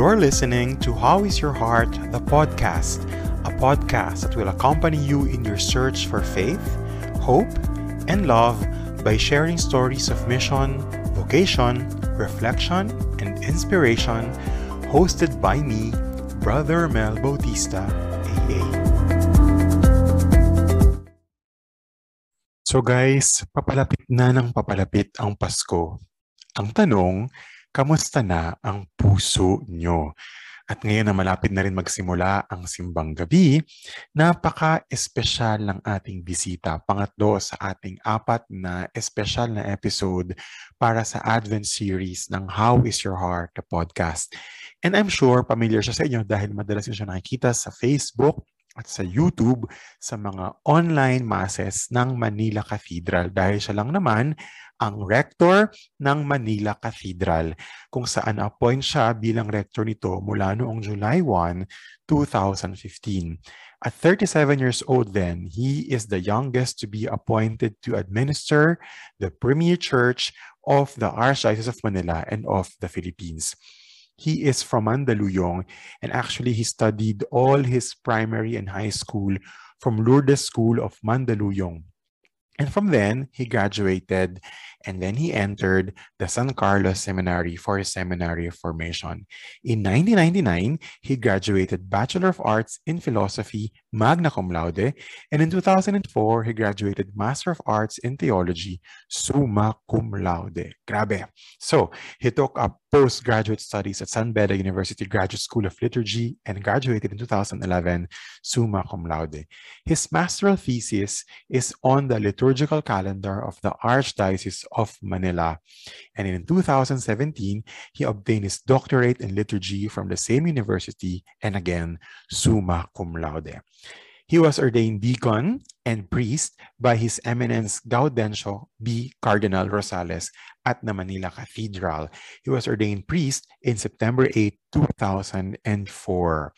You're listening to How Is Your Heart, the podcast, a podcast that will accompany you in your search for faith, hope, and love by sharing stories of mission, vocation, reflection, and inspiration, hosted by me, Brother Mel Bautista, AA. So guys, papalapit na ng papalapit ang Pasko. Ang tanong, kamusta na ang puso nyo? At ngayon na malapit na rin magsimula ang simbang gabi, napaka-espesyal ng ating bisita. Pangatlo sa ating apat na espesyal na episode para sa Advent series ng How is Your Heart, the podcast. And I'm sure familiar siya sa inyo dahil madalas siya nakikita sa Facebook at sa YouTube sa mga online masses ng Manila Cathedral dahil siya lang naman ang rector ng Manila Cathedral kung saan appoint siya bilang rector nito mula noong July 1, 2015. At 37 years old then, he is the youngest to be appointed to administer the premier church of the Archdiocese of Manila and of the Philippines. He is from Mandaluyong and actually he studied all his primary and high school from Lourdes School of Mandaluyong. And from then, he graduated and then he entered the San Carlos Seminary for seminary formation. In 1999, he graduated Bachelor of Arts in Philosophy, magna cum laude, and in 2004, he graduated Master of Arts in Theology, summa cum laude. Grabe. So, he took up postgraduate studies at San Beda University Graduate School of Liturgy and graduated in 2011, summa cum laude. His masteral thesis is on the liturgical calendar of the Archdiocese of Manila. And in 2017, he obtained his doctorate in liturgy from the same university and again, summa cum laude. He was ordained deacon and priest by His Eminence Gaudencio B. Cardinal Rosales at the Manila Cathedral. He was ordained priest in September 8, 2004.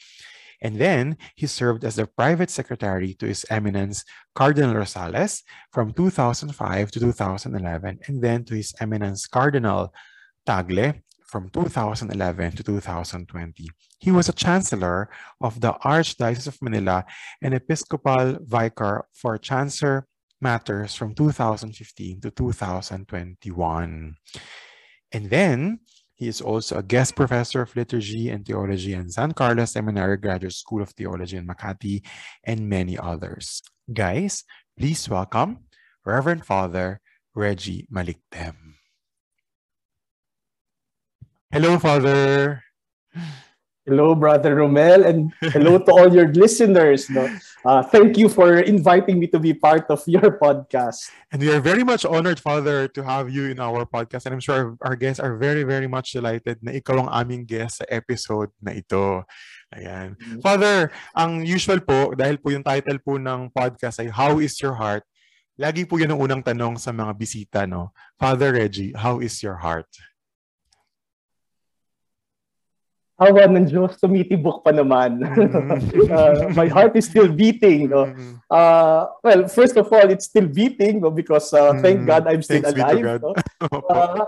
And then he served as the private secretary to His Eminence Cardinal Rosales from 2005 to 2011, and then to His Eminence Cardinal Tagle from 2011 to 2020. He was a chancellor of the Archdiocese of Manila and Episcopal Vicar for Chancellor Matters from 2015 to 2021. And then he is also a guest professor of liturgy and theology in San Carlos Seminary Graduate School of Theology in Makati and many others. Guys, please welcome Reverend Father Reggie Maliktem. Hello, Father. Hello, Brother Romel, and hello to all your listeners. No? Uh, thank you for inviting me to be part of your podcast. And we are very much honored, Father, to have you in our podcast. And I'm sure our guests are very, very much delighted na ikaw ang aming guest sa episode na ito. Ayan. Mm-hmm. Father, ang usual po, dahil po yung title po ng podcast ay How is Your Heart? Lagi po yan ang unang tanong sa mga bisita, no? Father Reggie, how is your heart? Awa ng Diyos, tumitibok pa naman. uh, my heart is still beating. No? Uh, well, first of all, it's still beating no? because uh, thank God I'm still Thanks alive. No? uh,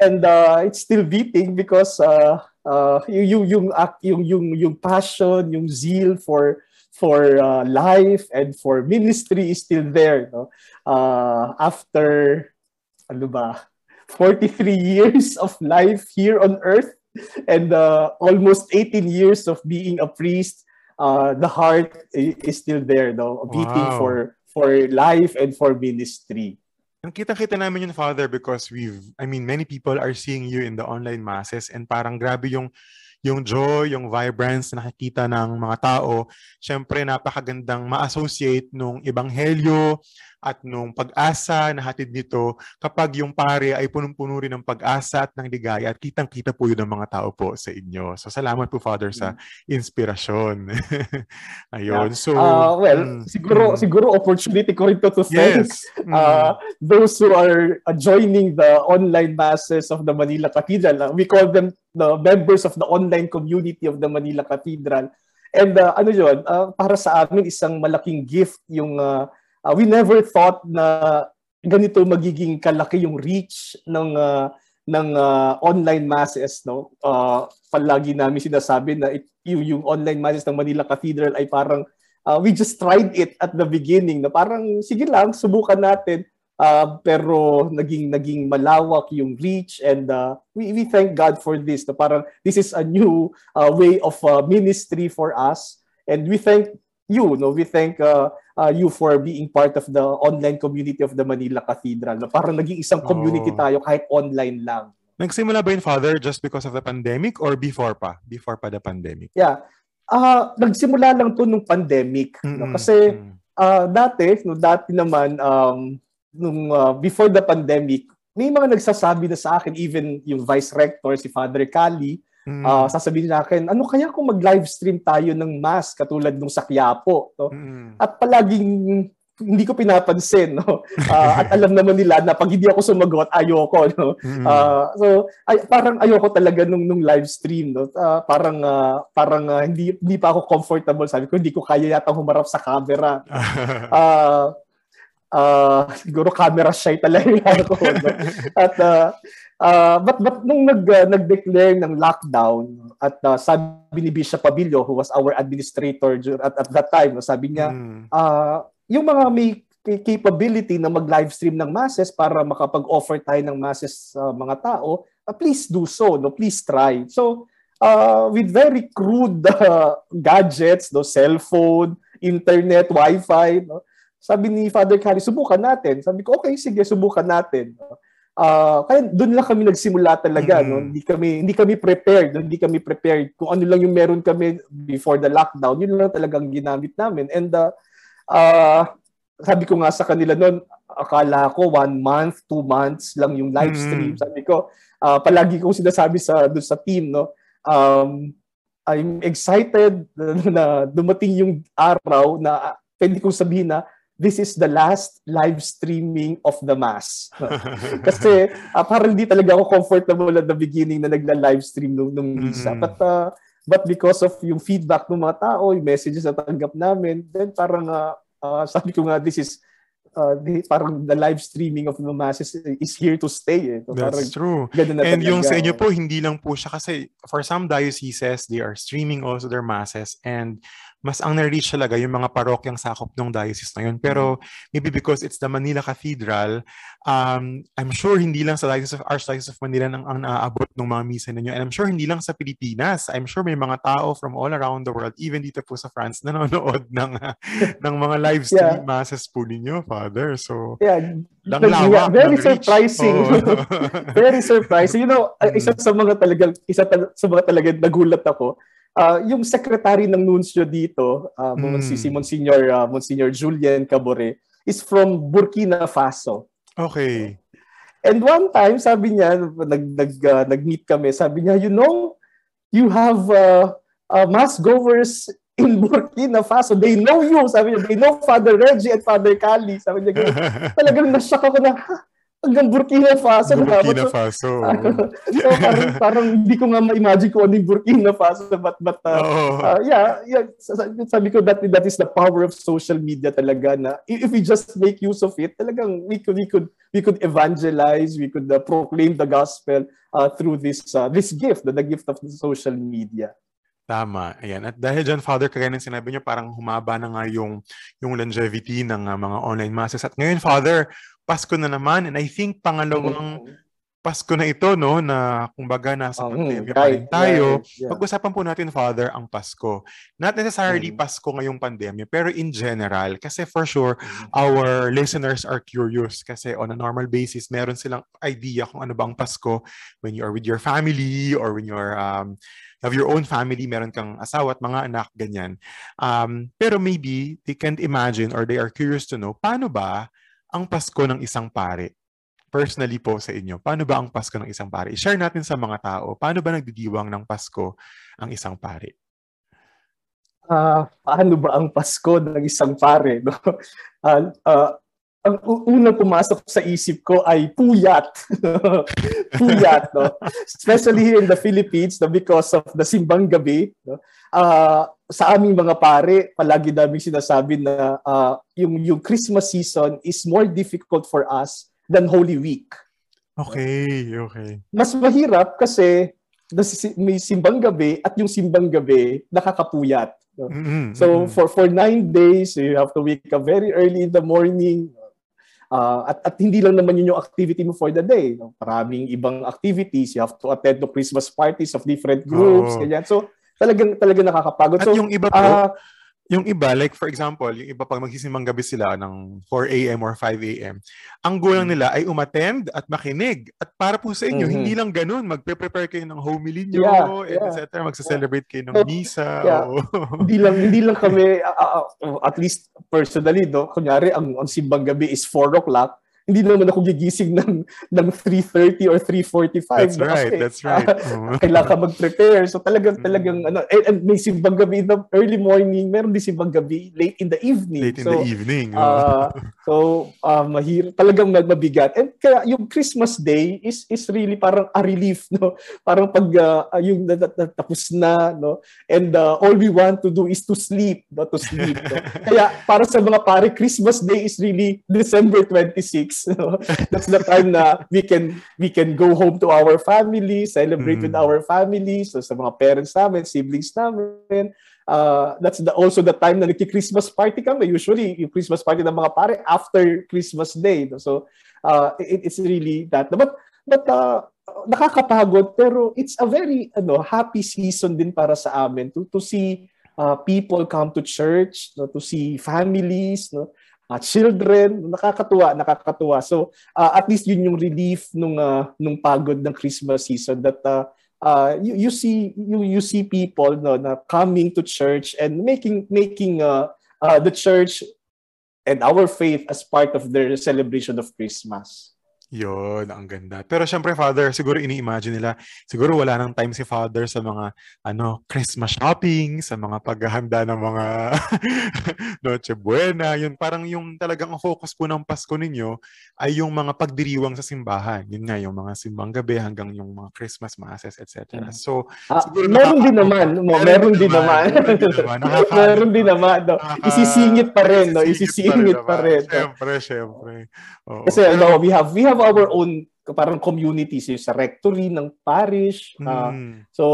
and uh, it's still beating because uh, uh, yung, yung, yung, yung, yung passion, yung zeal for for uh, life and for ministry is still there. No? Uh, after, ano ba, 43 years of life here on earth, and uh, almost 18 years of being a priest, uh, the heart is still there, no? Beating wow. for for life and for ministry. Ang kita-kita namin yun, Father, because we've, I mean, many people are seeing you in the online masses and parang grabe yung yung joy, yung vibrance na nakikita ng mga tao. Siyempre, napakagandang ma-associate nung ebanghelyo, at nung pag-asa na hatid nito kapag yung pare ay punong-puno rin ng pag-asa at ng ligaya at kitang-kita po yun ng mga tao po sa inyo. So salamat po Father sa mm. inspirasyon. Ayun. So uh, well, mm, siguro mm. siguro opportunity ko rin to to thank yes. mm. uh, those who are uh, joining the online masses of the Manila Cathedral. We call them the members of the online community of the Manila Cathedral. And uh, ano yun, uh, para sa amin isang malaking gift yung uh, uh, we never thought na ganito magiging kalaki yung reach ng uh, ng uh, online masses no? Uh, palagi namin sinasabi na it, yung, yung online masses ng Manila Cathedral ay parang uh, we just tried it at the beginning na parang sige lang subukan natin. Uh, pero naging naging malawak yung reach and uh, we we thank God for this na parang this is a new uh, way of uh, ministry for us. And we thank you no? We thank uh, uh, you for being part of the online community of the Manila Cathedral no parang naging isang community oh. tayo kahit online lang Nagsimula ba yun, Father, just because of the pandemic or before pa? Before pa the pandemic? Yeah. Uh, nagsimula lang to nung pandemic. Mm-hmm. No? Kasi uh, dati, no, dati naman, um, nung uh, before the pandemic, may mga nagsasabi na sa akin, even yung vice rector, si Father Kali, Mm. Uh, sasabihin sa akin, ano kaya kung mag-live stream tayo ng mass katulad nung sa Quiapo? No? Mm. At palaging hindi ko pinapansin no uh, at alam naman nila na pag hindi ako sumagot ayoko no uh, so ay, parang ayoko talaga nung nung live stream no uh, parang uh, parang uh, hindi hindi pa ako comfortable sabi ko hindi ko kaya yata humarap sa camera uh, uh, siguro camera shy talaga ako no? at uh, Uh, but but nung nag uh, nag-declare ng lockdown at uh, sabi ni Bishop Pabilio who was our administrator at at that time sabi niya mm. uh, yung mga may capability na mag-live stream ng masses para makapag-offer tayo ng masses sa uh, mga tao uh, please do so no please try so uh, with very crude uh, gadgets no cellphone internet wifi no sabi ni Father Carrie subukan natin sabi ko okay sige subukan natin no? Uh, kaya doon lang kami nagsimula talaga mm-hmm. no hindi kami hindi kami prepared no? hindi kami prepared kung ano lang yung meron kami before the lockdown yun lang talagang ginamit namin and uh, uh, sabi ko nga sa kanila noon akala ko one month two months lang yung live stream mm-hmm. sabi ko uh, palagi kong sinasabi sa doon sa team no um, I'm excited na, na dumating yung araw na pwede kong sabihin na this is the last live streaming of the mass. Kasi uh, parang hindi talaga ako comfortable at the beginning na nagla-live stream nung, nung misa. Mm-hmm. But, uh, but because of yung feedback ng mga tao, yung messages na tanggap namin, then parang uh, uh, sabi ko nga, this is uh, the, parang the live streaming of the masses is here to stay. Eh. So, That's true. And yung sa inyo po, hindi lang po siya kasi for some dioceses, they are streaming also their masses and mas ang na-reach talaga yung mga parokyang sakop ng diocese na yun. Pero maybe because it's the Manila Cathedral, um, I'm sure hindi lang sa Diocese of Archdiocese of Manila ang, ang naaabot ng mga misa ninyo. And I'm sure hindi lang sa Pilipinas. I'm sure may mga tao from all around the world, even dito po sa France, na nanonood ng, ng mga live stream yeah. masses po ninyo, Father. So, yeah. lang lawak, very surprising. Oh. very surprising. You know, isa sa mga talagang, isa sa mga talagang nagulat ako, Uh, yung secretary ng nuncio dito, uh, mm. si Monsignor, uh, Monsignor Julian Cabore, is from Burkina Faso. Okay. And one time, sabi niya, nag, nag, uh, nag-meet kami, sabi niya, you know, you have uh, uh, mass goers in Burkina Faso. They know you. Sabi niya, they know Father Reggie and Father Kali. Sabi niya, talagang nashock ako na, ha, hanggang Burkina Faso. Burkina Faso. so, parang, parang hindi ko nga ma-imagine kung ano yung Burkina Faso. But, but uh, oh. uh, yeah, yeah, sabi ko that, that is the power of social media talaga na if we just make use of it, talagang we could, we could, we could evangelize, we could uh, proclaim the gospel uh, through this uh, this gift, the, the gift of the social media. Tama. Ayan. At dahil dyan, Father, kagaya ng sinabi niyo, parang humaba na nga yung, yung longevity ng uh, mga online masses. At ngayon, Father, Pasko na naman. And I think pangalawang Pasko na ito, no, na kumbaga nasa oh, pandemya pa rin tayo. Yeah, yeah. Pag-usapan po natin, Father, ang Pasko. Not necessarily mm. Pasko ngayong pandemya, pero in general, kasi for sure, mm. our listeners are curious kasi on a normal basis, meron silang idea kung ano ba ang Pasko when you are with your family or when you're um, have your own family, meron kang asawa at mga anak, ganyan. Um, pero maybe they can't imagine or they are curious to know, paano ba ang Pasko ng isang pare? Personally po sa inyo, paano ba ang Pasko ng isang pare? I-share natin sa mga tao, paano ba nagdidiwang ng Pasko ang isang pare? Uh, paano ba ang Pasko ng isang pare? No? Uh, uh, ang unang pumasok sa isip ko ay puyat. puyat, no? Especially here in the Philippines, no? because of the simbang gabi, no? Uh, sa aming mga pare, palagi namin sinasabi na uh, yung, yung Christmas season is more difficult for us than Holy Week. Okay, okay. Mas mahirap kasi may simbang gabi at yung simbang gabi nakakapuyat. Mm-hmm. So for for nine days, you have to wake up very early in the morning. Uh, at, at hindi lang naman yun yung activity mo for the day. No? Maraming ibang activities. You have to attend to Christmas parties of different groups. Oh. Ganyan. So talagang talagang nakakapagod. At so, yung iba po, uh, yung iba, like for example, yung iba pag magsisimang gabi sila ng 4 a.m. or 5 a.m., ang goal mm. nila ay umattend at makinig. At para po sa inyo, mm-hmm. hindi lang ganun. Magpe-prepare kayo ng homily nyo, yeah, yeah, etc. Magsa-celebrate kayo ng misa. Yeah. hindi lang hindi lang kami, uh, uh, at least personally, no? kunyari, ang, ang simbang gabi is 4 o'clock hindi naman ako gigising ng ng 3:30 or 3:45 That's no? right, Kasi, that's right. Uh, kailangan ka mag-prepare. So talagang mm. talagang ano and, and may simbang gabi in the early morning, meron din simbang gabi late in the evening. Late in so, the evening. Uh, so uh, mahir talagang mabigat. And kaya yung Christmas day is is really parang a relief, no? Parang pag uh, yung tapos na, no? And uh, all we want to do is to sleep, no? to sleep. No? kaya para sa mga pare, Christmas day is really December 26 So, that's the time na we can we can go home to our family, celebrate mm. with our family, so sa mga parents namin, siblings namin. Uh, that's the, also the time na nagki-Christmas party kami. Usually, yung Christmas party ng mga pare after Christmas Day. No? So, uh, it, it's really that. But, but uh, nakakapagod, pero it's a very ano, happy season din para sa amin to, to see uh, people come to church, no, to see families, no, uh, children, nakakatuwa, nakakatuwa. So uh, at least yun yung relief nung uh, nung pagod ng Christmas season that uh, uh, you, you see you, you see people no na coming to church and making making uh, uh, the church and our faith as part of their celebration of Christmas. Yun, ang ganda. Pero syempre, Father, siguro ini-imagine nila, siguro wala nang time si Father sa mga ano Christmas shopping, sa mga paghahanda ng mga Noche Buena. Yun, parang yung talagang focus po ng Pasko ninyo ay yung mga pagdiriwang sa simbahan. Yun nga, yung mga simbang gabi hanggang yung mga Christmas masses, etc. Mm. So, ah, siguro meron din naman. Mo, meron, din naman. Meron din naman. No? Isisingit pa rin. No? Isisingit pa rin. Siyempre, siyempre. Kasi, no, we have, we have have our own parang communities sa rectory ng parish. Uh, mm. So,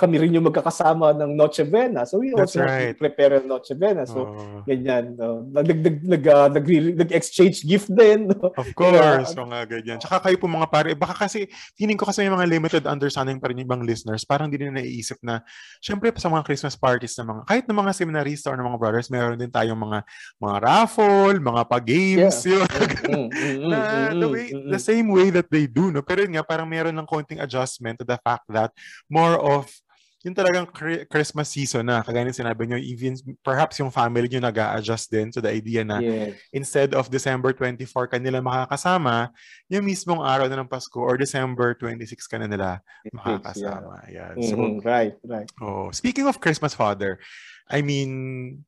kami rin yung magkakasama ng Noche Vena. So we That's also right. prepare ng Noche Vena. So oh. ganyan. No? Nag, nag, uh, nag, nag-exchange gift din. No? Of course. so nga ganyan. Tsaka kayo po mga pare, baka kasi, feeling ko kasi may mga limited understanding pa rin yung ibang listeners. Parang hindi nila naiisip na, syempre sa mga Christmas parties na mga, kahit ng mga seminarista or ng mga brothers, meron din tayong mga mga raffle, mga pa-games. Yeah. Yun. Mm, mm, mm, na, the, way, the same way that they do. No? Pero yun nga, parang meron ng konting adjustment to the fact that more of yung talagang Christmas season na, kagaya ng sinabi nyo, even perhaps yung family nyo nag adjust din to the idea na yes. instead of December 24 kanila makakasama, yung mismong araw na ng Pasko or December 26 ka na nila makakasama. Yeah. yeah. So, mm-hmm. Right, right. Oh, speaking of Christmas Father, I mean,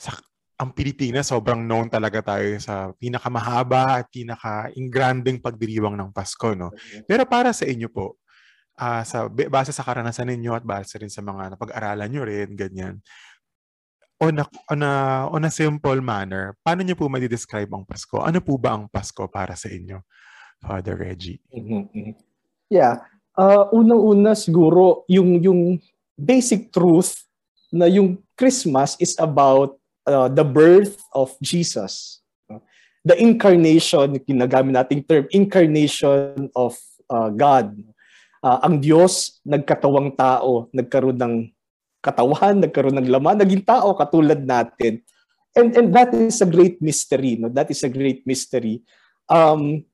sa, ang Pilipinas, sobrang known talaga tayo sa pinakamahaba at pinaka-ingranding pagdiriwang ng Pasko. No? Pero para sa inyo po, uh, sa base sa karanasan ninyo at base rin sa mga napag-aralan nyo rin, ganyan. On a, on, a, on a simple manner, paano niyo po ma-describe ang Pasko? Ano po ba ang Pasko para sa inyo, Father Reggie? Mm-hmm. Yeah. Uh, unang-una siguro, yung, yung basic truth na yung Christmas is about uh, the birth of Jesus. The incarnation, ginagamit nating term, incarnation of uh, God uh, ang Diyos nagkatawang tao, nagkaroon ng katawan, nagkaroon ng laman, naging tao katulad natin. And and that is a great mystery, no? That is a great mystery. Um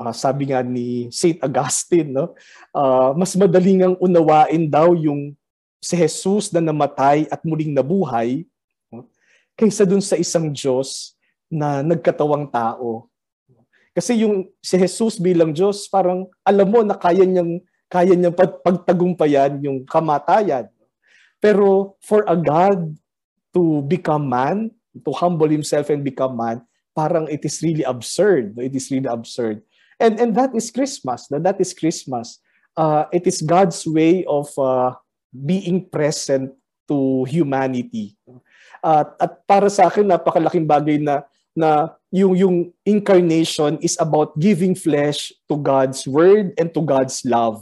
uh, sabi nga ni Saint Augustine, no? Uh, mas madaling ang unawain daw yung si Jesus na namatay at muling nabuhay no? kaysa dun sa isang Diyos na nagkatawang tao. Kasi yung si Jesus bilang Diyos, parang alam mo na kaya niyang kaya niyang pagtagumpayan yung kamatayan. Pero for a God to become man, to humble himself and become man, parang it is really absurd. It is really absurd. And and that is Christmas. That is Christmas. Uh, it is God's way of uh, being present to humanity. Uh, at para sa akin napakalaking bagay na na yung yung incarnation is about giving flesh to God's word and to God's love.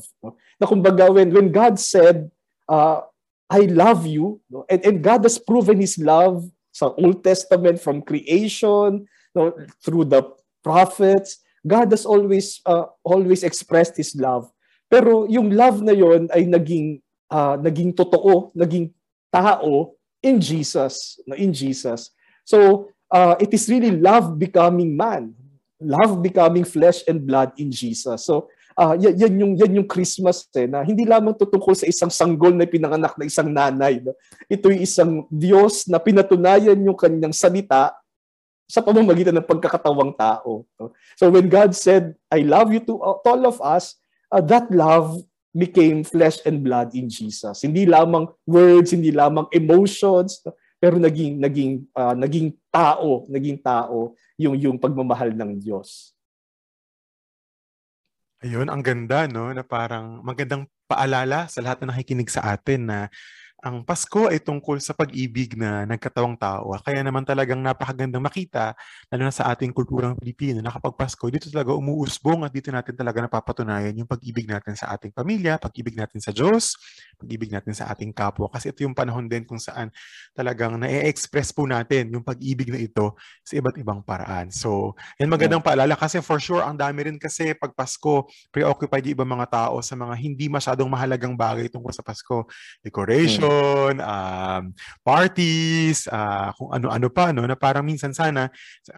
Na kumbaga when when God said uh, I love you and, and God has proven his love sa Old Testament from creation no, through the prophets God has always uh, always expressed his love pero yung love na yon ay naging uh, naging totoo naging tao in Jesus no in Jesus so uh, it is really love becoming man love becoming flesh and blood in Jesus so uh, yan, yan, yung, yan yung Christmas eh, na hindi lamang tutungkol sa isang sanggol na pinanganak na isang nanay. No? Ito'y isang Diyos na pinatunayan yung kanyang salita sa pamamagitan ng pagkakatawang tao. No? So when God said, I love you to, to all of us, uh, that love became flesh and blood in Jesus. Hindi lamang words, hindi lamang emotions, no? Pero naging naging uh, naging tao, naging tao yung yung pagmamahal ng Diyos. Ayun, ang ganda, no? Na parang magandang paalala sa lahat na nakikinig sa atin na ang Pasko ay tungkol sa pag-ibig na nagkatawang tao. Kaya naman talagang napakagandang makita, lalo na sa ating kulturang Pilipino, na kapag Pasko, dito talaga umuusbong at dito natin talaga napapatunayan yung pag-ibig natin sa ating pamilya, pag-ibig natin sa Diyos, pag-ibig natin sa ating kapwa. Kasi ito yung panahon din kung saan talagang na-express po natin yung pag-ibig na ito sa iba't ibang paraan. So, yan magandang paalala kasi for sure, ang dami rin kasi pag Pasko, preoccupied yung ibang mga tao sa mga hindi masyadong mahalagang bagay tungkol sa Pasko. Decoration, celebration, um, parties, uh, kung ano-ano pa, no, na parang minsan sana,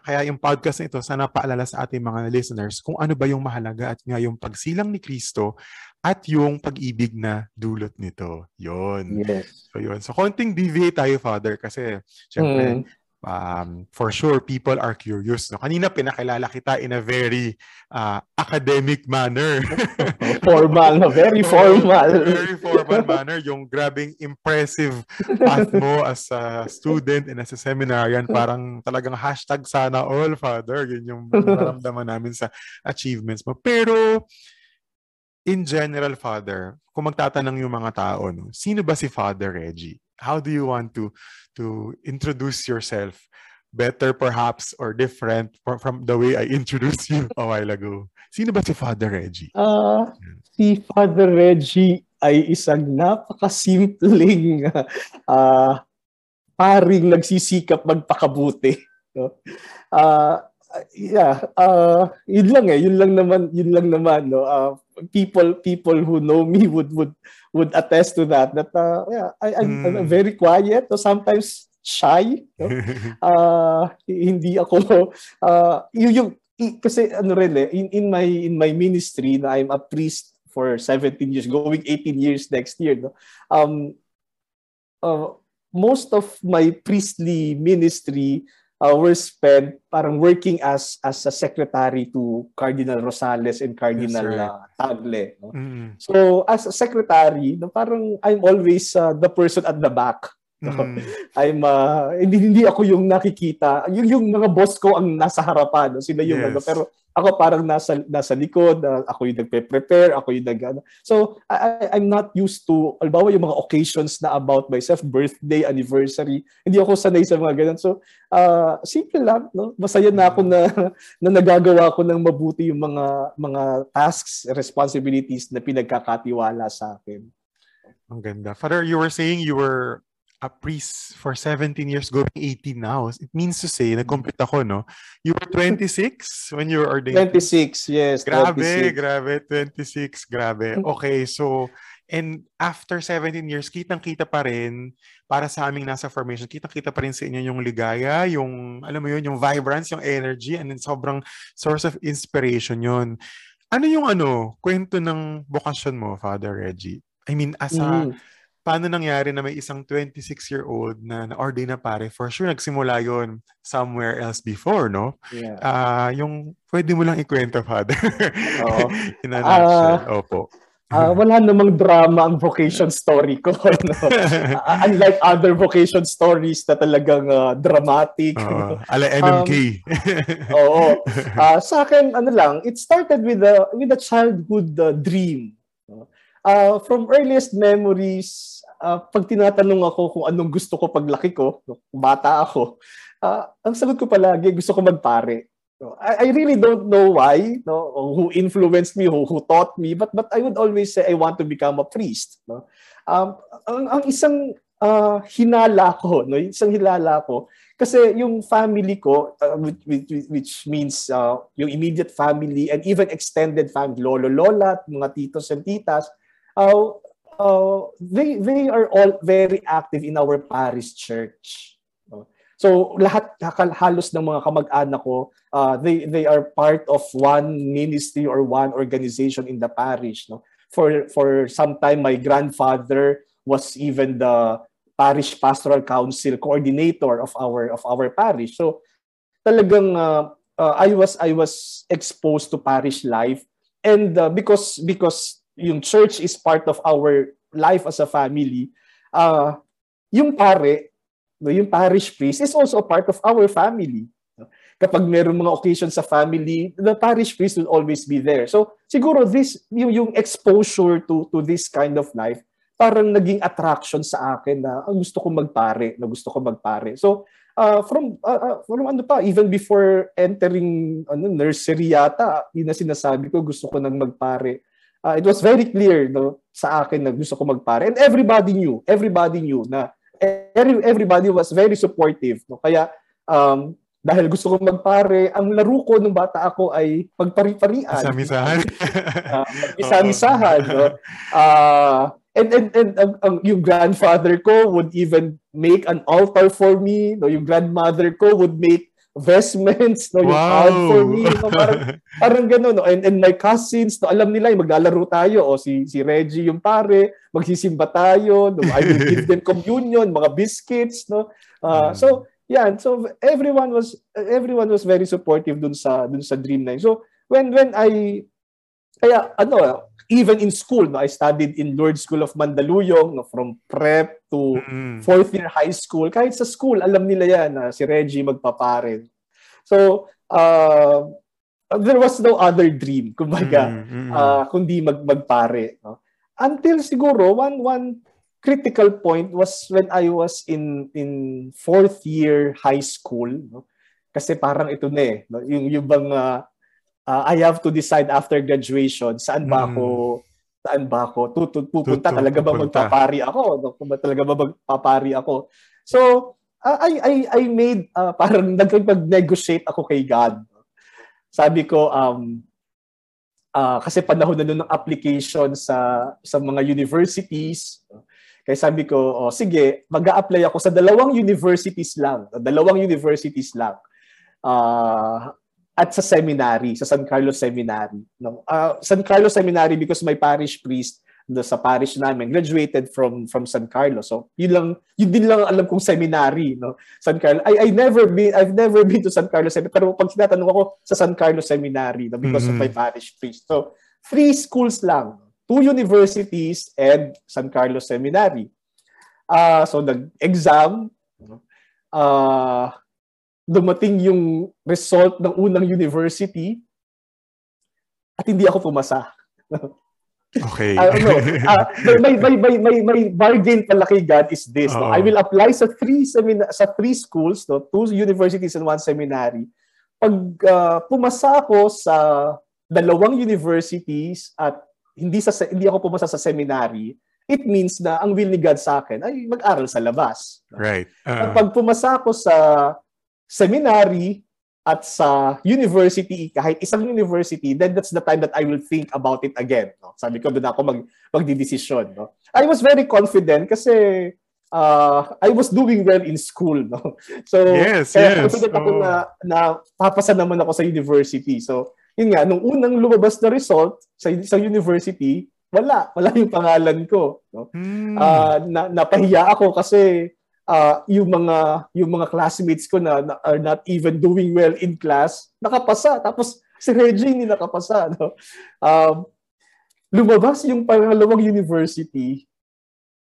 kaya yung podcast na ito, sana paalala sa ating mga listeners kung ano ba yung mahalaga at nga yung pagsilang ni Kristo at yung pag-ibig na dulot nito. Yon. Yes. So yun. So konting deviate tayo, Father, kasi syempre, mm um, for sure people are curious. No? Kanina pinakilala kita in a very uh, academic manner. formal, no? very formal. very formal manner. Yung grabing impressive path mo as a student and as a seminarian, parang talagang hashtag sana all, Father. Yun yung naramdaman namin sa achievements mo. Pero, in general, Father, kung magtatanong yung mga tao, no, sino ba si Father Reggie? How do you want to to introduce yourself better perhaps or different from, from the way I introduced you a while ago? Sino ba si Father Reggie? Uh, si Father Reggie ay isang napakasimpleng uh, paring nagsisikap magpakabuti. No? Uh, yeah, uh, yun lang eh, yun lang naman, yun lang naman no. Uh, people people who know me would would would attest to that that uh, yeah I I'm, mm. I'm very quiet or sometimes shy no? uh, hindi ako uh, yung, yung kasi ano rin eh in, in my in my ministry na I'm a priest for 17 years going 18 years next year no um uh, most of my priestly ministry uh, were spent parang working as as a secretary to Cardinal Rosales and Cardinal yes, uh, Tagle. No? Mm-hmm. So as a secretary, no, parang I'm always uh, the person at the back. No? Mm-hmm. I'm uh, hindi hindi ako yung nakikita. Yung yung mga boss ko ang nasa harapan, no? sila yung yes. ano, pero ako parang nasa nasa likod, uh, ako yung nagpe-prepare, ako yung nag ano. So I, I'm not used to albawa yung mga occasions na about myself, birthday, anniversary. Hindi ako sanay sa mga ganun. So uh, simple lang, no? Masaya na ako na na nagagawa ko ng mabuti yung mga mga tasks, responsibilities na pinagkakatiwala sa akin. Ang ganda. Father, you were saying you were a priest for 17 years, going 18 now. It means to say, nag-complete ako, no? You were 26 when you were ordained? 26, yes. Grabe, 26. grabe. 26, grabe. Okay, so, and after 17 years, kitang-kita pa rin, para sa aming nasa formation, kitang-kita pa rin sa inyo yung ligaya, yung, alam mo yun, yung vibrance, yung energy, and then sobrang source of inspiration yun. Ano yung ano, kwento ng bokasyon mo, Father Reggie? I mean, as a, mm paano nangyari na may isang 26-year-old na na-ordain na pare? For sure, nagsimula yon somewhere else before, no? Yeah. Uh, yung pwede mo lang ikwento, Father. Oo. In a nutshell. Uh, Opo. Uh, wala namang drama ang vocation story ko. No? uh, unlike other vocation stories na talagang uh, dramatic. Uh, ala MMK. Um, oo. Uh, sa akin, ano lang, it started with a, with a childhood uh, dream. Uh, from earliest memories, uh, pag tinatanong ako kung anong gusto ko paglaki ko, bata ako, uh, ang sagot ko palagi, gusto ko magpare. No, I, I really don't know why, no, who influenced me, who, who taught me, but but I would always say I want to become a priest. No? Um, ang, ang isang uh, hinala ko, no, isang hinala ko, kasi yung family ko, uh, which, which, which means uh, yung immediate family and even extended family, lolo, lola, mga titos and titas, uh, uh, they, they are all very active in our parish church. So lahat halos ng mga kamag-anak ko, uh, they they are part of one ministry or one organization in the parish, no. For for some time my grandfather was even the parish pastoral council coordinator of our of our parish. So talagang uh, uh, I was I was exposed to parish life and uh, because because yung church is part of our life as a family, uh, yung pare no, yung parish priest is also a part of our family. Kapag meron mga occasions sa family, the parish priest will always be there. So siguro this yung, yung exposure to to this kind of life parang naging attraction sa akin na ang gusto ko magpare, na gusto ko magpare. So uh, from uh, uh, from ano pa even before entering ano nursery yata, yun na sinasabi ko gusto ko nang magpare. Uh, it was very clear no sa akin na gusto ko magpare and everybody knew, everybody knew na every, everybody was very supportive. No? Kaya, um, dahil gusto kong magpare, ang laro ko nung bata ako ay pagpari-parian. Isamisahan. uh, isamisahan. no? Uh, and and, and um, um, yung grandfather ko would even make an altar for me. No? Yung grandmother ko would make vestments, no, yung wow. for me, no, parang, parang gano'n, no, and, and my cousins, no, alam nila, yung maglalaro tayo, o si, si Reggie yung pare, magsisimba tayo, no, I will give them communion, mga biscuits, no, uh, so, yan, so everyone was, everyone was very supportive dun sa, dun sa Dreamline. So, when, when I, kaya, ano, even in school, no, I studied in Lord's School of Mandaluyong, no, from prep to mm. fourth year high school. Kahit sa school, alam nila yan na si Reggie magpapare. So, uh, there was no other dream, kumbaga, mm, mm, uh, kundi mag magpare. No? Until siguro, one, one critical point was when I was in in fourth year high school. No? Kasi parang ito na eh. No? Yung, yung bang uh, uh, I have to decide after graduation saan ba ako mm. saan ba ako tutut pupunta talaga ba magpapari ako no kung ba talaga ba magpapari ako so uh, I I I made uh, parang nagpag-negotiate ako kay God sabi ko um uh, kasi panahon na noon ng application sa sa mga universities kaya sabi ko, oh, sige, mag-a-apply ako sa dalawang universities lang. Dalawang universities lang. Uh, at sa seminary, sa San Carlos Seminary. No? Uh, San Carlos Seminary because my parish priest do sa parish namin graduated from from San Carlos. So, yun lang yun din lang alam kong seminary, no. San Carlos. I I never been I've never been to San Carlos Seminary. Pero pag tinatanong ako sa San Carlos Seminary, no, because mm-hmm. of my parish priest. So, three schools lang. Two universities and San Carlos Seminary. Uh, so nag-exam uh, dumating yung result ng unang university at hindi ako pumasa. Okay. uh, no, uh, may, may, may, may, may bargain pala kay God is this. Uh-oh. No? I will apply sa three semina- sa three schools, no? two universities and one seminary. Pag uh, pumasa ako sa dalawang universities at hindi sa hindi ako pumasa sa seminary, it means na ang will ni God sa akin ay mag-aral sa labas. Right. Uh, pag pumasa ako sa seminary at sa university, kahit isang university, then that's the time that I will think about it again. No? Sabi ko, doon ako mag, magdidesisyon. No? I was very confident kasi uh, I was doing well in school. No? So, yes, kaya yes. confident ako oh. na, na papasa naman ako sa university. So, yun nga, nung unang lumabas na result sa, sa university, wala. Wala yung pangalan ko. No? Hmm. Uh, na, napahiya ako kasi uh, yung mga yung mga classmates ko na, na are not even doing well in class nakapasa tapos si Reggie hindi nakapasa no um, lumabas yung pangalawang university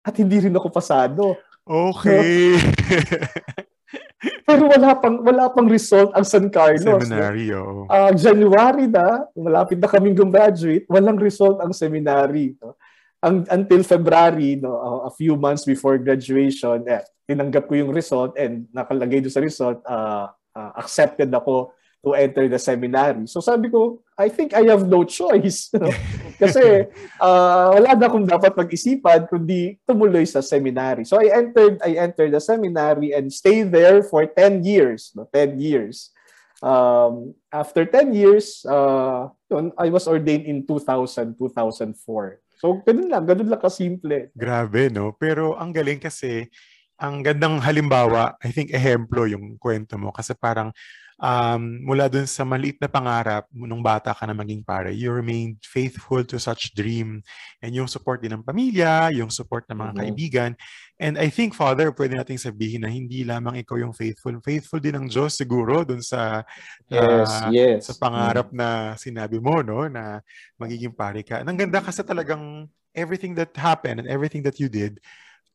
at hindi rin ako pasado okay no? pero wala pang wala pang result ang San Carlos seminary no? oh. uh, January na malapit na kaming gumraduate walang result ang seminary no? Until February, no, a few months before graduation, eh, tinanggap ko yung result and nakalagay doon sa result, uh, uh, accepted ako to enter the seminary. So sabi ko, I think I have no choice. Kasi uh, wala na akong dapat pag-isipan kundi tumuloy sa seminary. So I entered I entered the seminary and stayed there for 10 years, no, 10 years. Um, after 10 years, uh, I was ordained in 2000, 2004. So, ganun lang, ganun lang kasimple. Grabe, no? Pero ang galing kasi, ang gandang halimbawa, I think, ehemplo yung kwento mo. Kasi parang, um, mula dun sa maliit na pangarap nung bata ka na maging pare, you remained faithful to such dream. And yung support din ng pamilya, yung support ng mga mm-hmm. kaibigan. And I think, Father, pwede nating sabihin na hindi lamang ikaw yung faithful. Faithful din ng Diyos siguro dun sa, yes, uh, yes. sa pangarap mm-hmm. na sinabi mo, no? Na magiging pare ka. Ang ganda kasi talagang everything that happened and everything that you did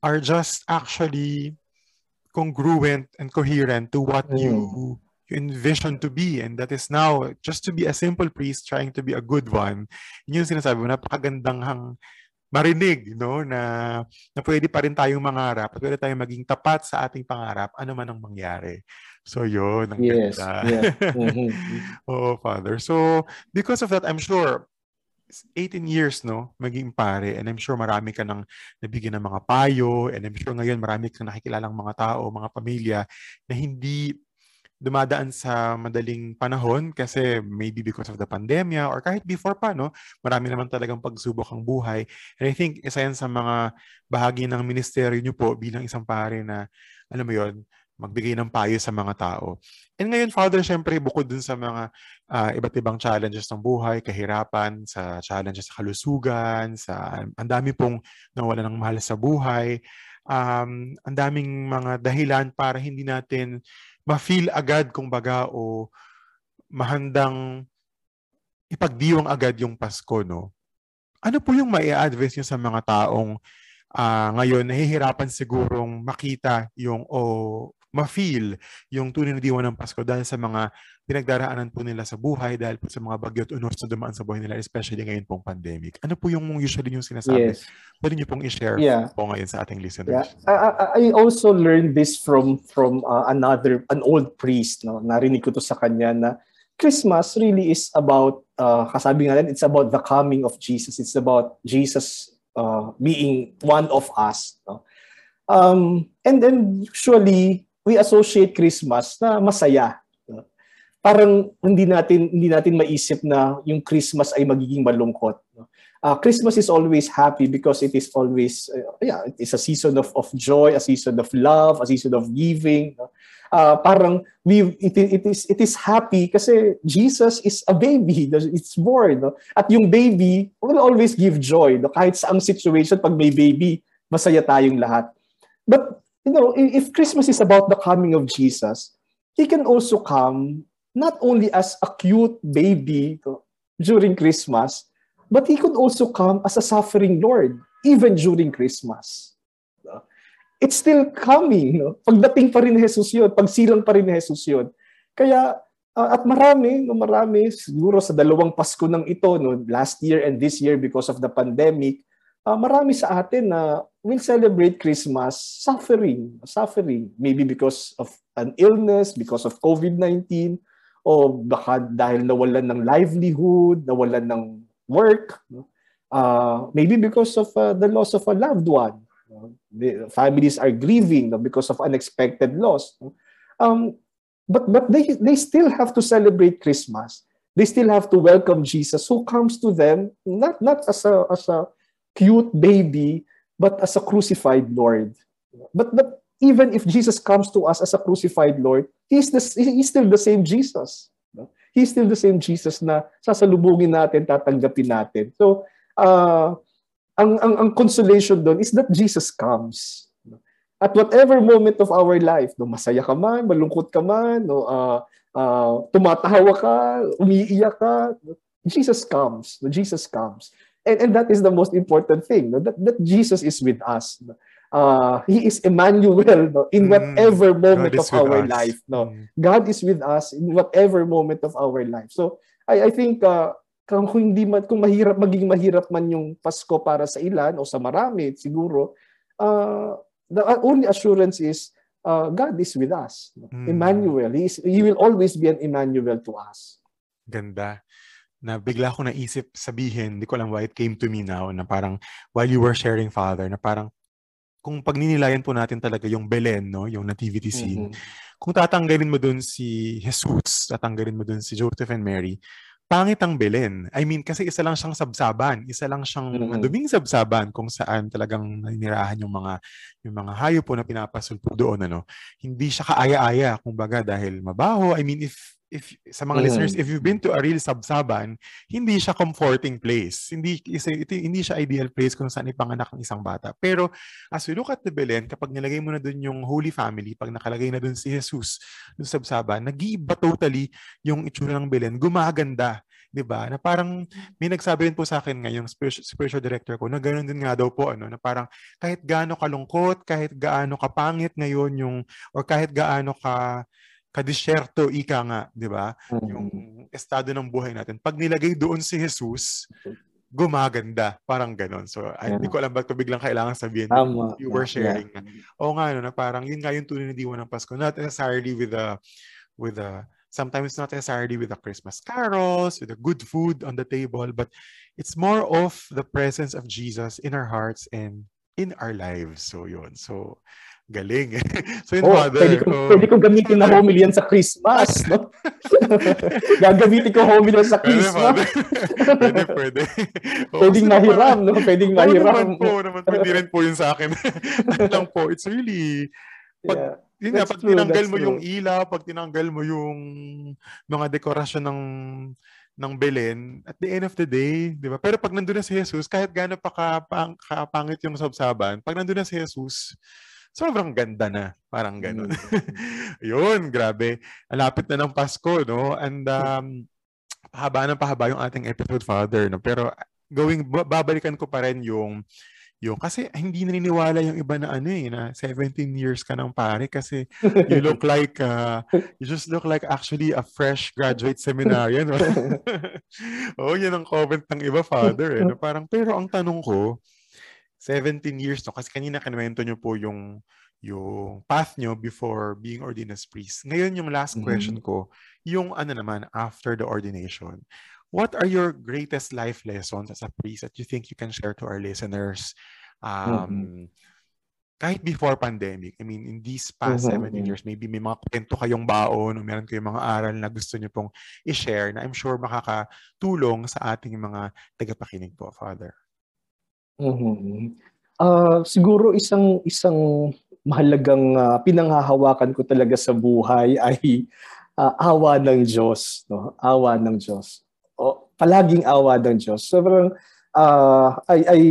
are just actually congruent and coherent to what mm. you you envision to be and that is now just to be a simple priest trying to be a good one. Yun yung sinasabi mo, napakagandang hang marinig no na na pwede pa rin tayong mangarap at pwede tayong maging tapat sa ating pangarap ano man ang mangyari. So yun, ang yes, ganda. Yes. Mm-hmm. oh, Father. So because of that, I'm sure 18 years, no, maging pare. And I'm sure marami ka nang nabigyan ng mga payo. And I'm sure ngayon marami kang nakikilalang mga tao, mga pamilya na hindi dumadaan sa madaling panahon kasi maybe because of the pandemya or kahit before pa, no? Marami naman talagang pagsubok ang buhay. And I think isa yan sa mga bahagi ng ministeryo niyo po bilang isang pare na, alam mo yon magbigay ng payo sa mga tao. And ngayon, Father, syempre, bukod dun sa mga uh, iba't ibang challenges ng buhay, kahirapan, sa challenges sa kalusugan, sa ang dami pong nawala ng mahal sa buhay, um, ang daming mga dahilan para hindi natin ma-feel agad kung baga o mahandang ipagdiwang agad yung Pasko, no? Ano po yung mai-advise nyo sa mga taong uh, ngayon nahihirapan sigurong makita yung o ma-feel yung tunay na diwa ng Pasko dahil sa mga pinagdaraanan po nila sa buhay dahil po sa mga bagyo at unos na dumaan sa buhay nila, especially ngayon pong pandemic. Ano po yung usually yung sinasabi? Yes. Pwede niyo pong i-share yeah. po ngayon sa ating listeners. Yeah. I, I also learned this from from uh, another, an old priest. No? Narinig ko to sa kanya na Christmas really is about, uh, kasabi nga rin, it's about the coming of Jesus. It's about Jesus uh, being one of us. No? Um, and then usually, we associate Christmas na masaya. Parang hindi natin hindi natin maisip na yung Christmas ay magiging malungkot. Uh, Christmas is always happy because it is always uh, yeah, it is a season of of joy, a season of love, a season of giving. Uh, parang we it, it is it is happy kasi Jesus is a baby, it's born. No? At yung baby will always give joy. No? Kahit sa ang situation pag may baby, masaya tayong lahat. But you know, if Christmas is about the coming of Jesus, he can also come not only as a cute baby during Christmas, but he could also come as a suffering Lord even during Christmas. It's still coming. No? Pagdating pa rin ni Jesus yun, pagsilang pa rin ni Jesus yun. Kaya, uh, at marami, no, marami, siguro sa dalawang Pasko ng ito, no, last year and this year because of the pandemic, uh, marami sa atin na will celebrate Christmas suffering, suffering. Maybe because of an illness, because of COVID-19, o baka dahil nawalan ng livelihood, nawalan ng work, uh, maybe because of uh, the loss of a loved one. The families are grieving because of unexpected loss. Um, but but they, they still have to celebrate Christmas. They still have to welcome Jesus who comes to them not, not as a, as a cute baby, but as a crucified Lord. But, but even if Jesus comes to us as a crucified Lord, he's, the, he's still the same Jesus. He's still the same Jesus na sasalubungin natin, tatanggapin natin. So, uh, ang, ang, ang consolation doon is that Jesus comes. At whatever moment of our life, no, masaya ka man, malungkot ka man, no, uh, uh, tumatawa ka, umiiyak ka, Jesus comes. No, Jesus comes. And, and that is the most important thing, no? that, that Jesus is with us. No? Uh, he is Emmanuel no? in mm. whatever moment of our us. life. No? Mm. God is with us in whatever moment of our life. So I, I think uh, kung hindi man kung mahirap maging mahirap man yung Pasko para sa ilan o sa marami siguro uh, the only assurance is uh, God is with us. Mm. Emmanuel, he, is, he will always be an Emmanuel to us. Ganda na bigla ko naisip sabihin, hindi ko alam why it came to me now, na parang while you were sharing, Father, na parang kung pagninilayan po natin talaga yung Belen, no, yung nativity scene, mm-hmm. kung tatanggalin mo dun si Jesus, tatanggalin mo dun si Joseph and Mary, pangit ang Belen. I mean, kasi isa lang siyang sabsaban, isa lang siyang mm-hmm. maduming sabsaban kung saan talagang naninirahan yung mga yung mga hayop po na pinapasulpo doon ano. Hindi siya kaaya-aya kumbaga dahil mabaho. I mean, if if sa mga mm. listeners, if you've been to a real sabsaban, hindi siya comforting place. Hindi isa, ito, hindi siya ideal place kung saan ipanganak ng isang bata. Pero as we look at the Belen, kapag nilagay mo na doon yung Holy Family, pag nakalagay na doon si Jesus doon sa sabsaban, nag-iiba totally yung itsura ng Belen. Gumaganda. 'di ba? Na parang may nagsabi rin po sa akin ngayong spiritual, spiritual director ko na ganoon din nga daw po ano na parang kahit gaano kalungkot, kahit gaano kapangit ngayon yung or kahit gaano ka kadisyerto, ika nga, di ba? Mm-hmm. Yung estado ng buhay natin. Pag nilagay doon si Jesus, gumaganda. Parang ganon. So, yeah. hindi ko alam ba't ko biglang kailangan sabihin Tama. you were sharing. Yeah. Oo nga, no, na parang yun nga yung tunay na diwa ng Pasko. Not necessarily with a, with a, sometimes not necessarily with the Christmas carols, with the good food on the table, but it's more of the presence of Jesus in our hearts and in our lives. So, yun. So, Galing. so yun, oh, Father. Pwede ko, oh. pwede ko gamitin na homily yan sa Christmas. No? Gagamitin ko homily sa Christmas. pwede, pwede. Oh, pwedeng mahiram, no? Pwedeng mahiram. naman po, naman, pwede rin po yun sa akin. lang po, it's really, pag, yeah. Yun nga, pag true, tinanggal mo true. yung ila, pag tinanggal mo yung mga dekorasyon ng ng Belen, at the end of the day, di ba? Pero pag nandun na si Jesus, kahit gaano pa kapang, kapangit yung sabsaban, pag nandun na si Jesus, sobrang ganda na. Parang ganun. Mm. Yun, grabe. Alapit na ng Pasko, no? And um, pahaba ng pahaba yung ating episode, Father. No? Pero going, babalikan ko pa rin yung yung kasi hindi naniniwala yung iba na ano eh na 17 years ka nang pare kasi you look like uh, you just look like actually a fresh graduate seminarian oh yan ang comment ng iba father eh no? parang pero ang tanong ko 17 years no kasi kanina kinuwento nyo po yung yung path nyo before being ordained as priest. Ngayon yung last mm-hmm. question ko, yung ano naman after the ordination. What are your greatest life lessons as a priest that you think you can share to our listeners? Um, mm-hmm. Kahit before pandemic, I mean, in these past mm-hmm. 17 years, maybe may mga kwento kayong baon o meron kayong mga aral na gusto niyo pong i-share na I'm sure makakatulong sa ating mga tagapakinig po, Father. Mhm. Ah, siguro isang isang mahalagang, ah, pinanghahawakan ko talaga sa buhay ay, ah, awa ng Diyos 'no, awa ng Diyos. O palaging awa ng Diyos. Sobrang, ah, I I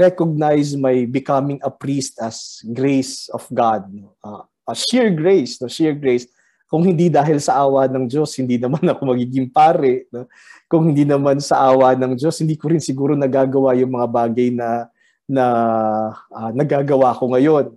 recognize my becoming a priest as grace of God 'no, ah, a sheer grace 'no, sheer grace. Kung hindi dahil sa awa ng Diyos, hindi naman ako magiging pare. No? Kung hindi naman sa awa ng Diyos, hindi ko rin siguro nagagawa yung mga bagay na na uh, nagagawa ko ngayon.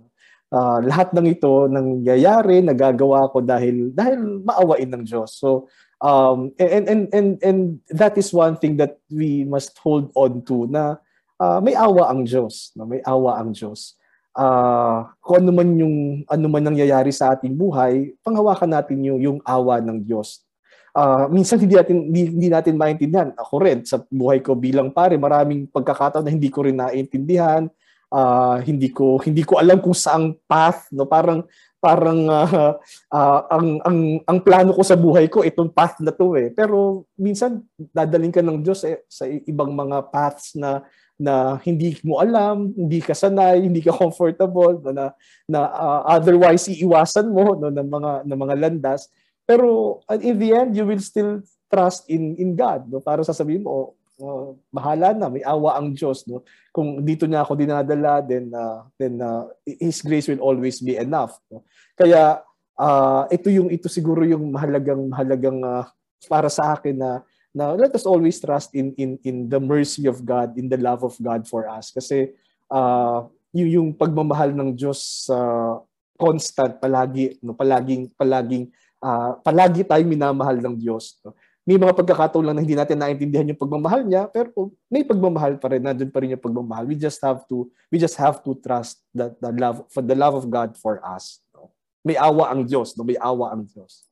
Uh, lahat ng ito nangyayari, nagagawa ko dahil dahil maawain ng Diyos. So um, and and and and that is one thing that we must hold on to na uh, may awa ang Diyos, no? may awa ang Diyos uh, kung ano man yung ano man nangyayari sa ating buhay, panghawakan natin yung yung awa ng Diyos. Uh, minsan hindi natin hindi, hindi natin maintindihan. Ako rin sa buhay ko bilang pare, maraming pagkakataon na hindi ko rin naiintindihan. Uh, hindi ko hindi ko alam kung saang path, no? Parang parang uh, uh, ang ang ang plano ko sa buhay ko itong path na to eh. Pero minsan dadaling ka ng Diyos eh, sa ibang mga paths na na hindi mo alam, hindi ka sanay, hindi ka comfortable, no, na na uh, otherwise iiwasan mo no ng mga ng mga landas. Pero uh, in the end, you will still trust in in God, no? Para sasabihin mo, oh, bahala na, may awa ang Diyos, no? Kung dito niya ako dinadala, then uh, then uh, his grace will always be enough, no? Kaya uh, ito yung ito siguro yung mahalagang mahalagang uh, para sa akin na Now, let us always trust in in in the mercy of God, in the love of God for us kasi uh, yung, yung pagmamahal ng Diyos uh, constant palagi no palaging palaging uh, palagi tayong minamahal ng Diyos no? may mga pagkakataon lang na hindi natin naintindihan yung pagmamahal niya, pero may pagmamahal pa rin, nandun pa rin yung pagmamahal. We just have to we just have to trust that the love for the love of God for us. No? May awa ang Diyos, no? May awa ang Diyos.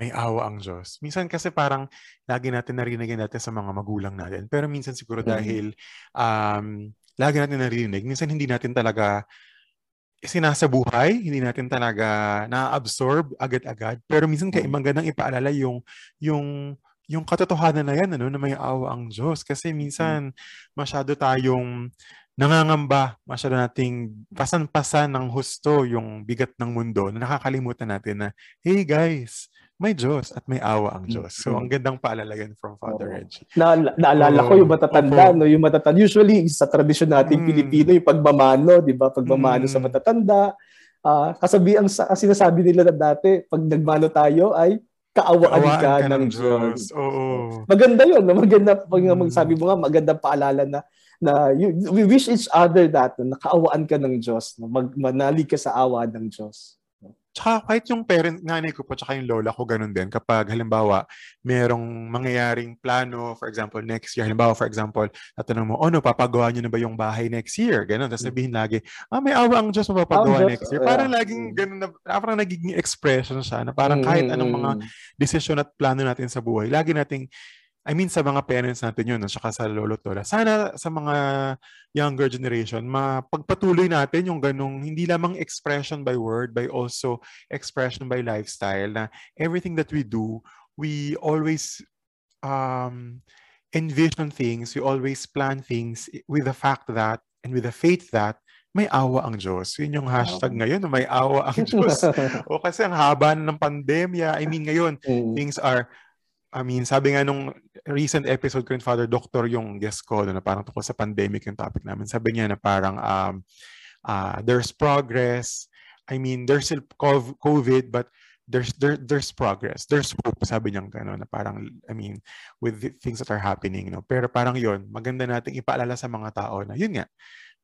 May awa ang Diyos. Minsan kasi parang lagi natin narinig natin sa mga magulang natin. Pero minsan siguro mm-hmm. dahil um, lagi natin narinig, minsan hindi natin talaga sinasabuhay, hindi natin talaga na-absorb agad-agad. Pero minsan kaya mm. magandang ipaalala yung yung yung katotohanan na yan, ano, na may awa ang Diyos. Kasi minsan, masyado tayong nangangamba, masyado nating pasan-pasan ng husto yung bigat ng mundo na nakakalimutan natin na, hey guys, may Diyos at may awa ang Diyos. So, ang mm-hmm. gandang paalala yan from Father oh. Reggie. Na, naalala oh, ko yung matatanda, oh, no? yung matatanda. Usually, sa tradisyon nating mm. Pilipino, yung pagmamano, di ba? Pagmamano mm. sa matatanda. Uh, kasabi, ang, ang sinasabi nila na dati, pag nagmano tayo ay kaawaan, kaawaan ka, ka ng Diyos. Oo. Maganda yun. No? Maganda, pag mm. magsabi mo nga, magandang paalala na na you, we wish each other that na kaawaan ka ng Diyos, na mag, manalig ka sa awa ng Diyos. Tsaka kahit yung parent, nanay ko po, tsaka yung lola ko, ganun din. Kapag halimbawa, merong mangyayaring plano, for example, next year, halimbawa, for example, tatanong mo, oh no, papagawa nyo na ba yung bahay next year? Ganun. Tapos hmm. sabihin lagi, ah, may awa ang Diyos mapapagawa oh, next year. Parang yeah. laging hmm. ganun na, parang nagiging expression siya na parang kahit anong mga desisyon at plano natin sa buhay, lagi nating I mean sa mga parents natin yun, at saka sa lolo tola. Sana sa mga younger generation, mapagpatuloy natin yung ganong hindi lamang expression by word, by also expression by lifestyle na everything that we do, we always um, envision things, we always plan things with the fact that and with the faith that may awa ang Diyos. Yun yung hashtag ngayon, may awa ang Diyos. o kasi ang haba ng pandemya, I mean ngayon, mm. things are I mean, sabi nga nung recent episode ko yung Father Doctor yung guest ko na parang tungkol sa pandemic yung topic namin. Sabi niya na parang um, uh, there's progress. I mean, there's still COVID, but there's there, there's progress. There's hope, sabi niya gano'n, na parang, I mean, with the things that are happening. No? Pero parang yon maganda nating ipaalala sa mga tao na, yun nga,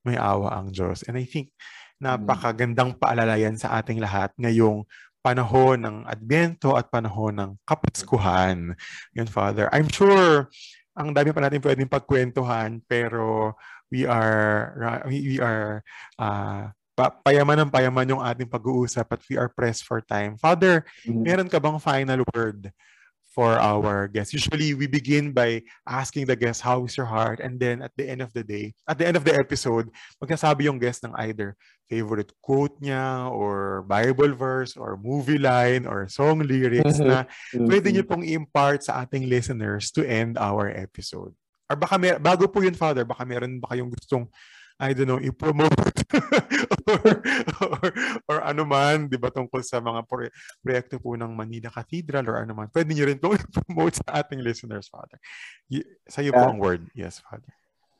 may awa ang Diyos. And I think, napakagandang paalala yan sa ating lahat ngayong panahon ng Adbyento at panahon ng Kapaskuhan. Yun, Father. I'm sure ang dami pa natin pwedeng pagkwentuhan pero we are we are uh, pa, payaman ng payaman yung ating pag-uusap at we are pressed for time. Father, mm-hmm. meron ka bang final word for our guests. Usually, we begin by asking the guest, how is your heart? And then at the end of the day, at the end of the episode, magsasabi yung guest ng either favorite quote niya or Bible verse or movie line or song lyrics na mm-hmm. pwede niyo pong impart sa ating listeners to end our episode. Or baka may, bago po yun, Father, baka meron ba kayong gustong I don't know, i-promote or, or, or ano man, di ba, tungkol sa mga pro- proyekto po ng Manila Cathedral or ano man. Pwede niyo rin pong i-promote sa ating listeners, Father. Y- sa iyo yeah. po ang word. Yes, Father.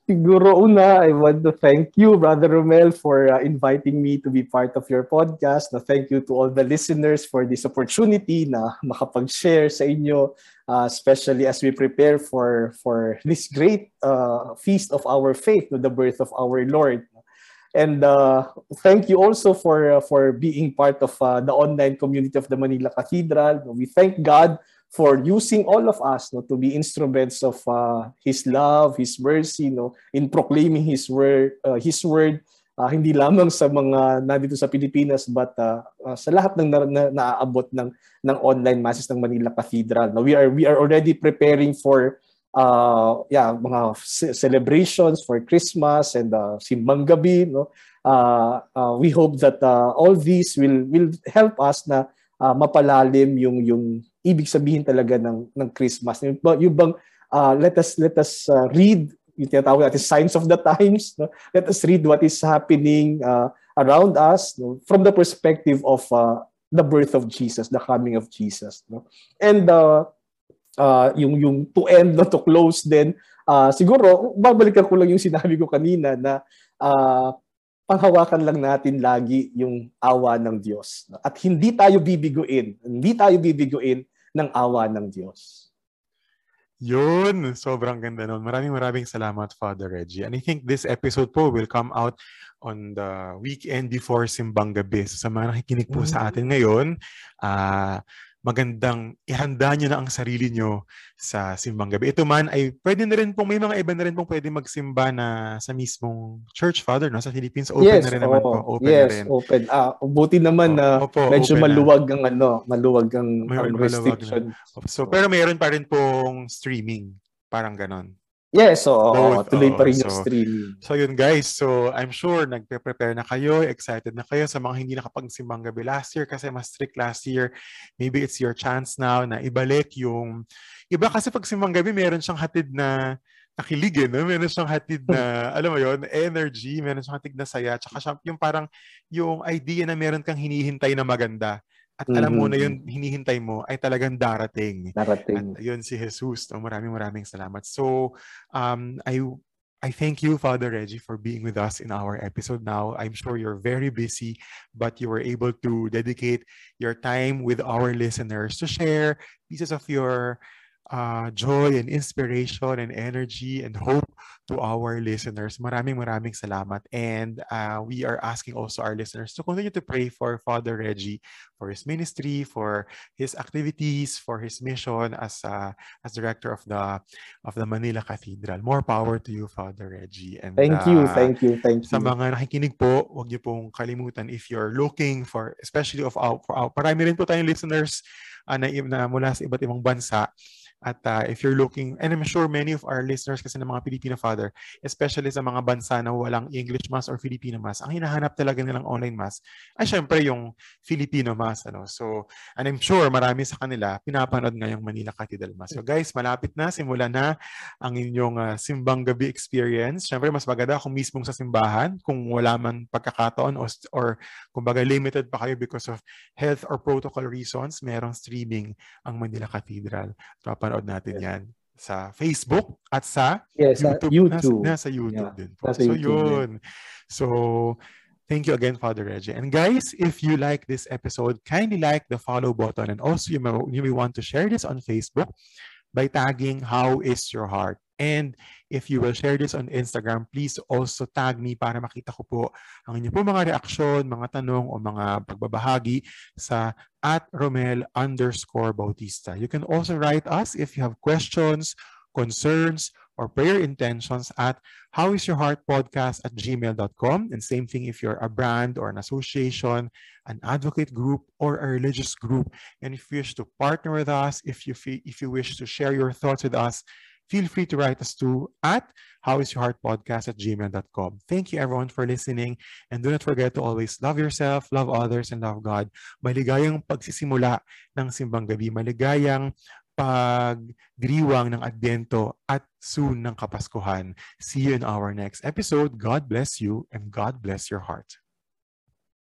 Siguro una, I want to thank you, Brother Romel, for uh, inviting me to be part of your podcast. Na thank you to all the listeners for this opportunity na makapag-share sa inyo, uh, especially as we prepare for for this great uh, feast of our faith, no, the birth of our Lord. And uh, thank you also for uh, for being part of uh, the online community of the Manila Cathedral. We thank God for using all of us no, to be instruments of uh, His love, His mercy, no, in proclaiming His word, uh, His word uh, hindi lamang sa mga nandito sa Pilipinas but uh, uh, sa lahat ng na, na, naaabot ng ng online masses ng Manila Cathedral. No, we are we are already preparing for uh, yeah, mga celebrations for Christmas and uh, Simbang Gabi, no. Uh, uh, we hope that uh, all these will will help us na uh, mapalalim yung yung ibig sabihin talaga ng ng Christmas. Yung, yung bang uh, let us let us uh, read yung tinatawag natin signs of the times. No? Let us read what is happening uh, around us no? from the perspective of uh, the birth of Jesus, the coming of Jesus. No? And uh, uh, yung yung to end no to close then uh, siguro babalikan ko lang yung sinabi ko kanina na uh, panghawakan lang natin lagi yung awa ng Diyos. At hindi tayo bibiguin, hindi tayo bibiguin ng awa ng Diyos. Yun, sobrang ganda nun. Maraming maraming salamat, Father Reggie. And I think this episode po will come out on the weekend before Simbang Gabi. So, sa mga nakikinig po mm-hmm. sa atin ngayon, uh, magandang ihanda nyo na ang sarili nyo sa simbang gabi. Ito man ay pwede na rin pong, may mga iba na rin pong pwede magsimba na sa mismong church, Father, no? Sa Philippines, open yes, na rin naman oh, po. Open yes, na rin. open. Ah, buti naman na oh, opo, medyo maluwag na. ang ano, maluwag ang, may, ang restriction. So, pero mayroon pa rin pong streaming. Parang ganon. Yes, so oh, tuloy pa rin so, yung streaming. So yun guys, so I'm sure nagpe-prepare na kayo, excited na kayo sa mga hindi nakapagsimbang gabi last year kasi mas strict last year. Maybe it's your chance now na ibalik yung iba kasi pag simbang gabi meron siyang hatid na nakilig eh, no? Meron siyang hatid na, alam mo yon energy, meron siyang hatid na saya, tsaka siya, yung parang, yung idea na meron kang hinihintay na maganda at alam mo na yun, hinihintay mo ay talagang darating. Darating. At yun si Jesus. No? Maraming maraming salamat. So, um, I I thank you, Father Reggie, for being with us in our episode now. I'm sure you're very busy, but you were able to dedicate your time with our listeners to share pieces of your uh, joy and inspiration and energy and hope to our listeners. Maraming maraming salamat. And uh, we are asking also our listeners to continue to pray for Father Reggie, for his ministry, for his activities, for his mission as uh, as director of the of the Manila Cathedral. More power to you, Father Reggie. And thank uh, you, thank you, thank you. Sa mga nakikinig po, huwag niyo pong kalimutan if you're looking for, especially of our, for our, marami rin po tayong listeners uh, na, na mula sa iba't ibang bansa at uh, if you're looking, and I'm sure many of our listeners kasi ng mga Filipino father, especially sa mga bansa na walang English Mass or Filipino Mass, ang hinahanap talaga nilang online Mass ay syempre yung Filipino Mass. Ano? So, and I'm sure marami sa kanila pinapanood ngayong Manila Cathedral Mass. So guys, malapit na, simula na ang inyong uh, simbang gabi experience. Syempre, mas maganda kung mismong sa simbahan, kung wala man pagkakataon or, or kumbaga limited pa kayo because of health or protocol reasons, merong streaming ang Manila Cathedral. Papa mapapanood natin yan sa Facebook at sa yes, YouTube. YouTube. Nasa, nasa YouTube yeah, din po. Nasa so YouTube yun. Din. So thank you again, Father Reggie. And guys, if you like this episode, kindly like the follow button. And also you may, you may want to share this on Facebook by tagging How is Your Heart? And if you will share this on Instagram, please also tag me para makita ko po ang inyo po mga reaksyon, mga tanong o mga pagbabahagi sa at Romel underscore Bautista. You can also write us if you have questions, concerns, or prayer intentions at howisyourheartpodcast at gmail.com. And same thing if you're a brand or an association, an advocate group, or a religious group. And if you wish to partner with us, if you, if you wish to share your thoughts with us, feel free to write us to at howisyourheartpodcast at gmail.com. Thank you everyone for listening and do not forget to always love yourself, love others, and love God. Maligayang pagsisimula ng simbang gabi. Maligayang pagdiriwang ng Advento at soon ng Kapaskuhan. See you in our next episode. God bless you and God bless your heart.